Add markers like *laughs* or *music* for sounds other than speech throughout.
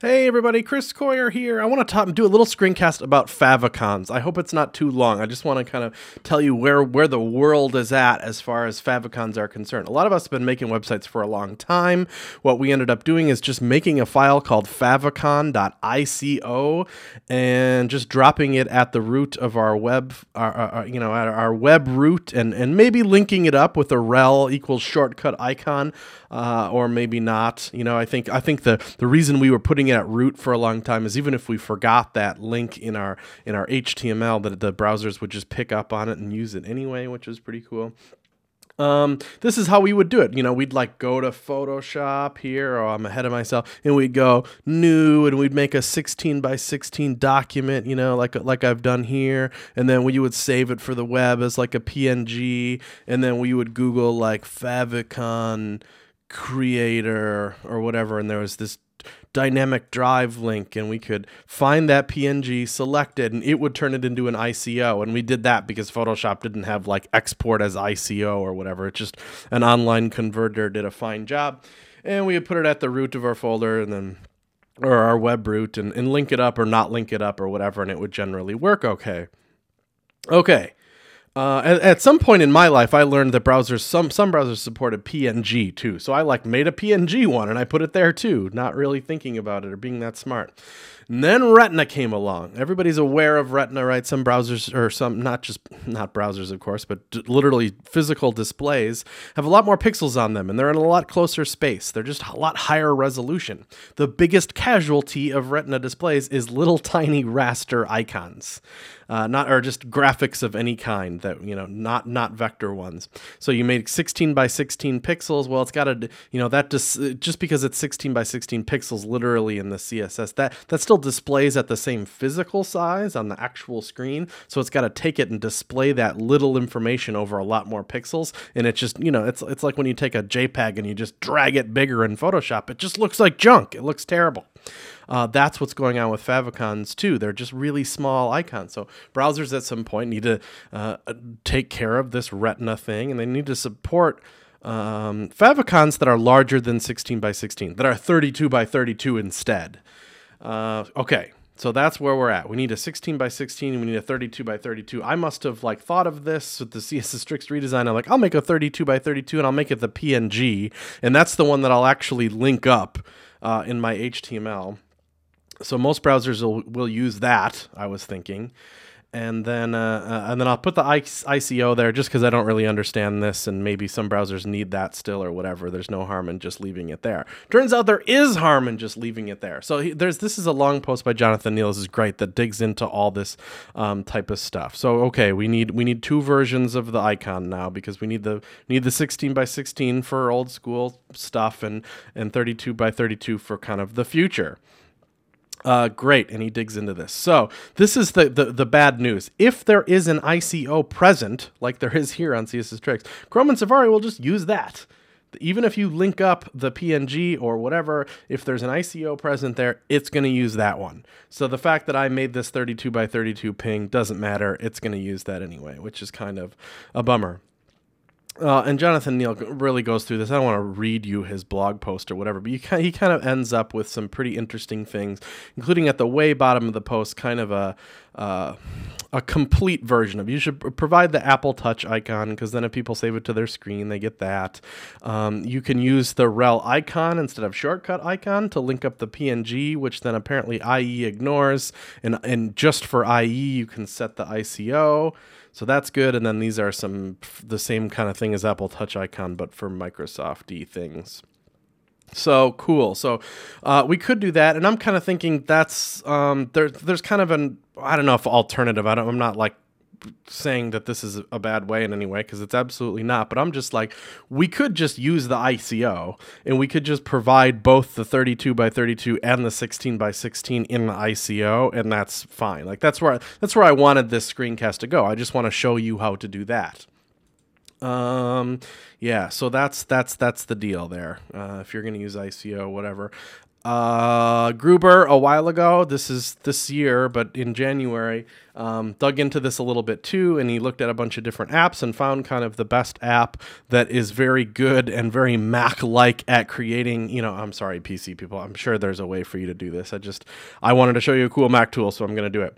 Hey everybody, Chris Coyier here. I want to talk, do a little screencast about favicons. I hope it's not too long. I just want to kind of tell you where where the world is at as far as favicons are concerned. A lot of us have been making websites for a long time. What we ended up doing is just making a file called favicon.ico and just dropping it at the root of our web, our, our, you know, at our web root, and and maybe linking it up with a rel equals shortcut icon, uh, or maybe not. You know, I think I think the the reason we were putting at root for a long time is even if we forgot that link in our in our HTML, that the browsers would just pick up on it and use it anyway, which is pretty cool. Um, this is how we would do it. You know, we'd like go to Photoshop here, or I'm ahead of myself, and we'd go new, and we'd make a 16 by 16 document, you know, like like I've done here, and then we would save it for the web as like a PNG, and then we would Google like favicon creator or whatever, and there was this dynamic drive link and we could find that PNG, select it, and it would turn it into an ICO. And we did that because Photoshop didn't have like export as ICO or whatever. It's just an online converter did a fine job. And we would put it at the root of our folder and then or our web root and, and link it up or not link it up or whatever, and it would generally work okay. Okay. Uh, at, at, some point in my life, I learned that browsers some some browsers supported PNG too. So I like made a PNG one and I put it there too, not really thinking about it or being that smart. And then Retina came along. Everybody's aware of Retina, right? Some browsers, or some, not just, not browsers, of course, but d- literally physical displays have a lot more pixels on them and they're in a lot closer space. They're just a lot higher resolution. The biggest casualty of Retina displays is little tiny raster icons. Uh, not or just graphics of any kind that you know not not vector ones so you made 16 by 16 pixels well it's got a you know that just just because it's 16 by 16 pixels literally in the css that that still displays at the same physical size on the actual screen. So it's got to take it and display that little information over a lot more pixels. And it's just, you know, it's it's like when you take a JPEG and you just drag it bigger in Photoshop. It just looks like junk. It looks terrible. Uh, that's what's going on with favicons too. They're just really small icons. So browsers at some point need to uh, take care of this Retina thing, and they need to support um, favicons that are larger than 16 by 16, that are 32 by 32 instead. Uh, okay, so that's where we're at. We need a 16 by 16 and we need a 32 by 32. I must have like thought of this with the *laughs* CSS Tricks redesign. I'm like, I'll make a 32 by 32 and I'll make it the PNG, and that's the one that I'll actually link up uh, in my HTML. So most browsers will, will use that. I was thinking and then uh, uh, and then I'll put the ICO there just because I don't really understand this, and maybe some browsers need that still or whatever. There's no harm in just leaving it there. Turns out there is harm in just leaving it there. So he, there's this is a long post by Jonathan Neal. This is great that digs into all this um, type of stuff. So okay, we need we need two versions of the icon now because we need the need the 16 by 16 for old school stuff and and 32 by 32 for kind of the future. Uh, great, and he digs into this. So this is the, the, the bad news. If there is an ICO present, like there is here on CSS Tricks, Chrome and Safari will just use that. Even if you link up the PNG or whatever, if there's an ICO present there, it's going to use that one. So the fact that I made this 32 by 32 ping doesn't matter. It's going to use that anyway, which is kind of a bummer. Uh, and Jonathan Neal really goes through this. I don't want to read you his blog post or whatever, but he kind of ends up with some pretty interesting things, including at the way bottom of the post, kind of a uh, a complete version of. You should provide the Apple Touch icon because then if people save it to their screen, they get that. Um, you can use the rel icon instead of shortcut icon to link up the PNG, which then apparently IE ignores, and and just for IE you can set the ICO. So that's good. And then these are some the same kind of thing as Apple Touch icon, but for Microsoft things. So cool. So uh, we could do that, and I'm kind of thinking that's um, there. There's kind of an I don't know if alternative. I don't. I'm not like saying that this is a bad way in any way because it's absolutely not. But I'm just like, we could just use the ICO and we could just provide both the 32 by 32 and the 16 by 16 in the ICO, and that's fine. Like that's where I, that's where I wanted this screencast to go. I just want to show you how to do that. Um, yeah. So that's that's that's the deal there. Uh, if you're going to use ICO, whatever. Uh, Gruber a while ago. This is this year, but in January, um, dug into this a little bit too, and he looked at a bunch of different apps and found kind of the best app that is very good and very Mac-like at creating. You know, I'm sorry, PC people. I'm sure there's a way for you to do this. I just I wanted to show you a cool Mac tool, so I'm going to do it.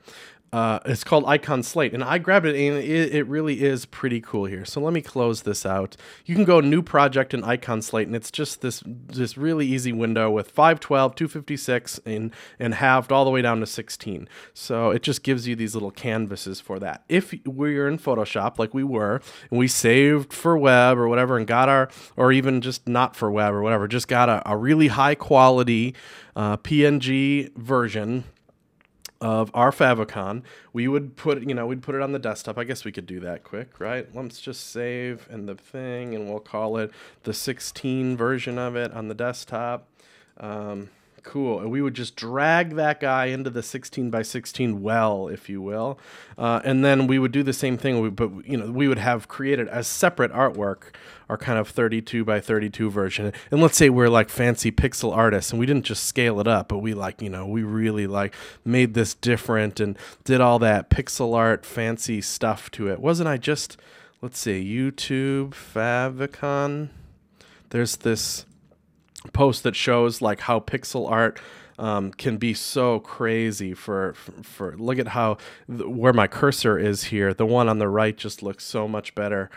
Uh, it's called Icon Slate, and I grabbed it, and it, it, really is pretty cool here. So let me close this out. You can go new project in Icon Slate, and it's just this this really easy window with 512, 256, and and halved all the way down to 16. So it just gives you these little canvases for that. If we're in Photoshop, like we were, and we saved for web or whatever, and got our, or even just not for web or whatever, just got a, a really high quality uh, PNG version of our favicon we would put you know we'd put it on the desktop. I guess we could do that quick right? Let's just save and the thing and we'll call it the 16 version of it on the desktop. Um, Cool. And we would just drag that guy into the 16 by 16 well, if you will. Uh, and then we would do the same thing, but you know, we would have created as separate artwork our kind of 32 by 32 version. And let's say we're like fancy pixel artists and we didn't just scale it up, but we like, you know, we really like made this different and did all that pixel art fancy stuff to it. Wasn't I just let's see, YouTube favicon? There's this post that shows like how pixel art um, can be so crazy for, for, look at how where my cursor is here. The one on the right just looks so much better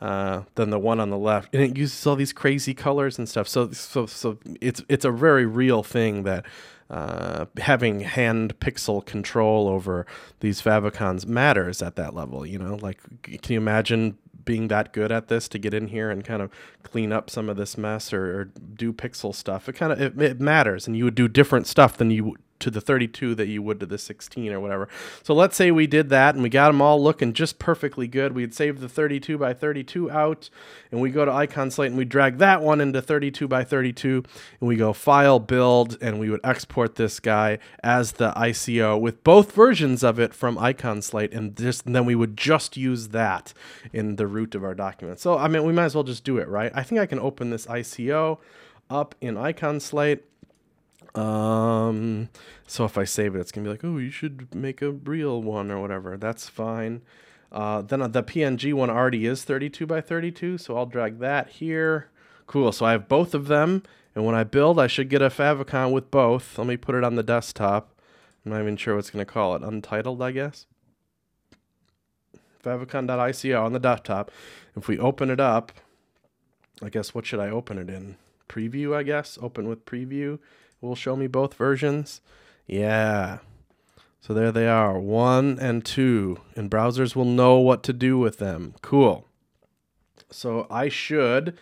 uh, than the one on the left. And it uses all these crazy colors and stuff. So so so it's it's a very real thing that uh, having hand pixel control over these favicons matters at that level you know? Like can you imagine being that good at this to get in here and kind of clean up some of this mess or, or do pixel stuff. It kind of it, it, matters, and you would do different stuff than you to the 32 that you would to the 16 or whatever. So let's say we did that and we got them all looking just perfectly good. We'd save the 32 by 32 out and we go to icon slate and we drag that one into 32 by 32 and we go file build and we would export this guy as the ICO with both versions of it from icon slate and just and then we would just use that in the root of our document. So I mean we might as well just do it, right? I think I can open this ICO up in icon slate um, so if I save it, it's gonna be like, oh, you should make a real one or whatever. That's fine. Uh, then the PNG one already is 32 by 32, so I'll drag that here. Cool. So I have both of them, and when I build, I should get a favicon with both. Let me put it on the desktop. I'm not even sure what's gonna call it. Untitled, I guess. Favicon.ico on the desktop. If we open it up, I guess what should I open it in? Preview, I guess. Open with preview will show me both versions. Yeah. So there they are, one and two, and browsers will know what to do with them. Cool. So I should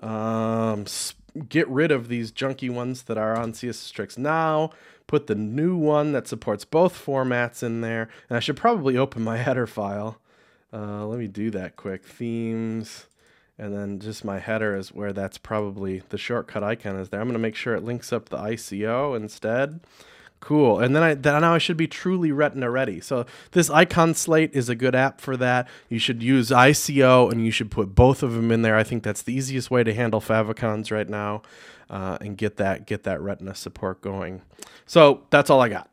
um, get rid of these junky ones that are on CSS Tricks now, put the new one that supports both formats in there, and I should probably open my *laughs* header file. Uh, let me do that quick. Themes and then just my header is where that's probably the shortcut icon is there. I'm going to make sure it links up the ICO instead. Cool. And then I then now I should be truly retina ready. So this icon slate is a good app for that. You should use ICO and you should put both of them in there. I think that's the easiest way to handle favicons right now uh, and get that get that retina support going. So that's all I got.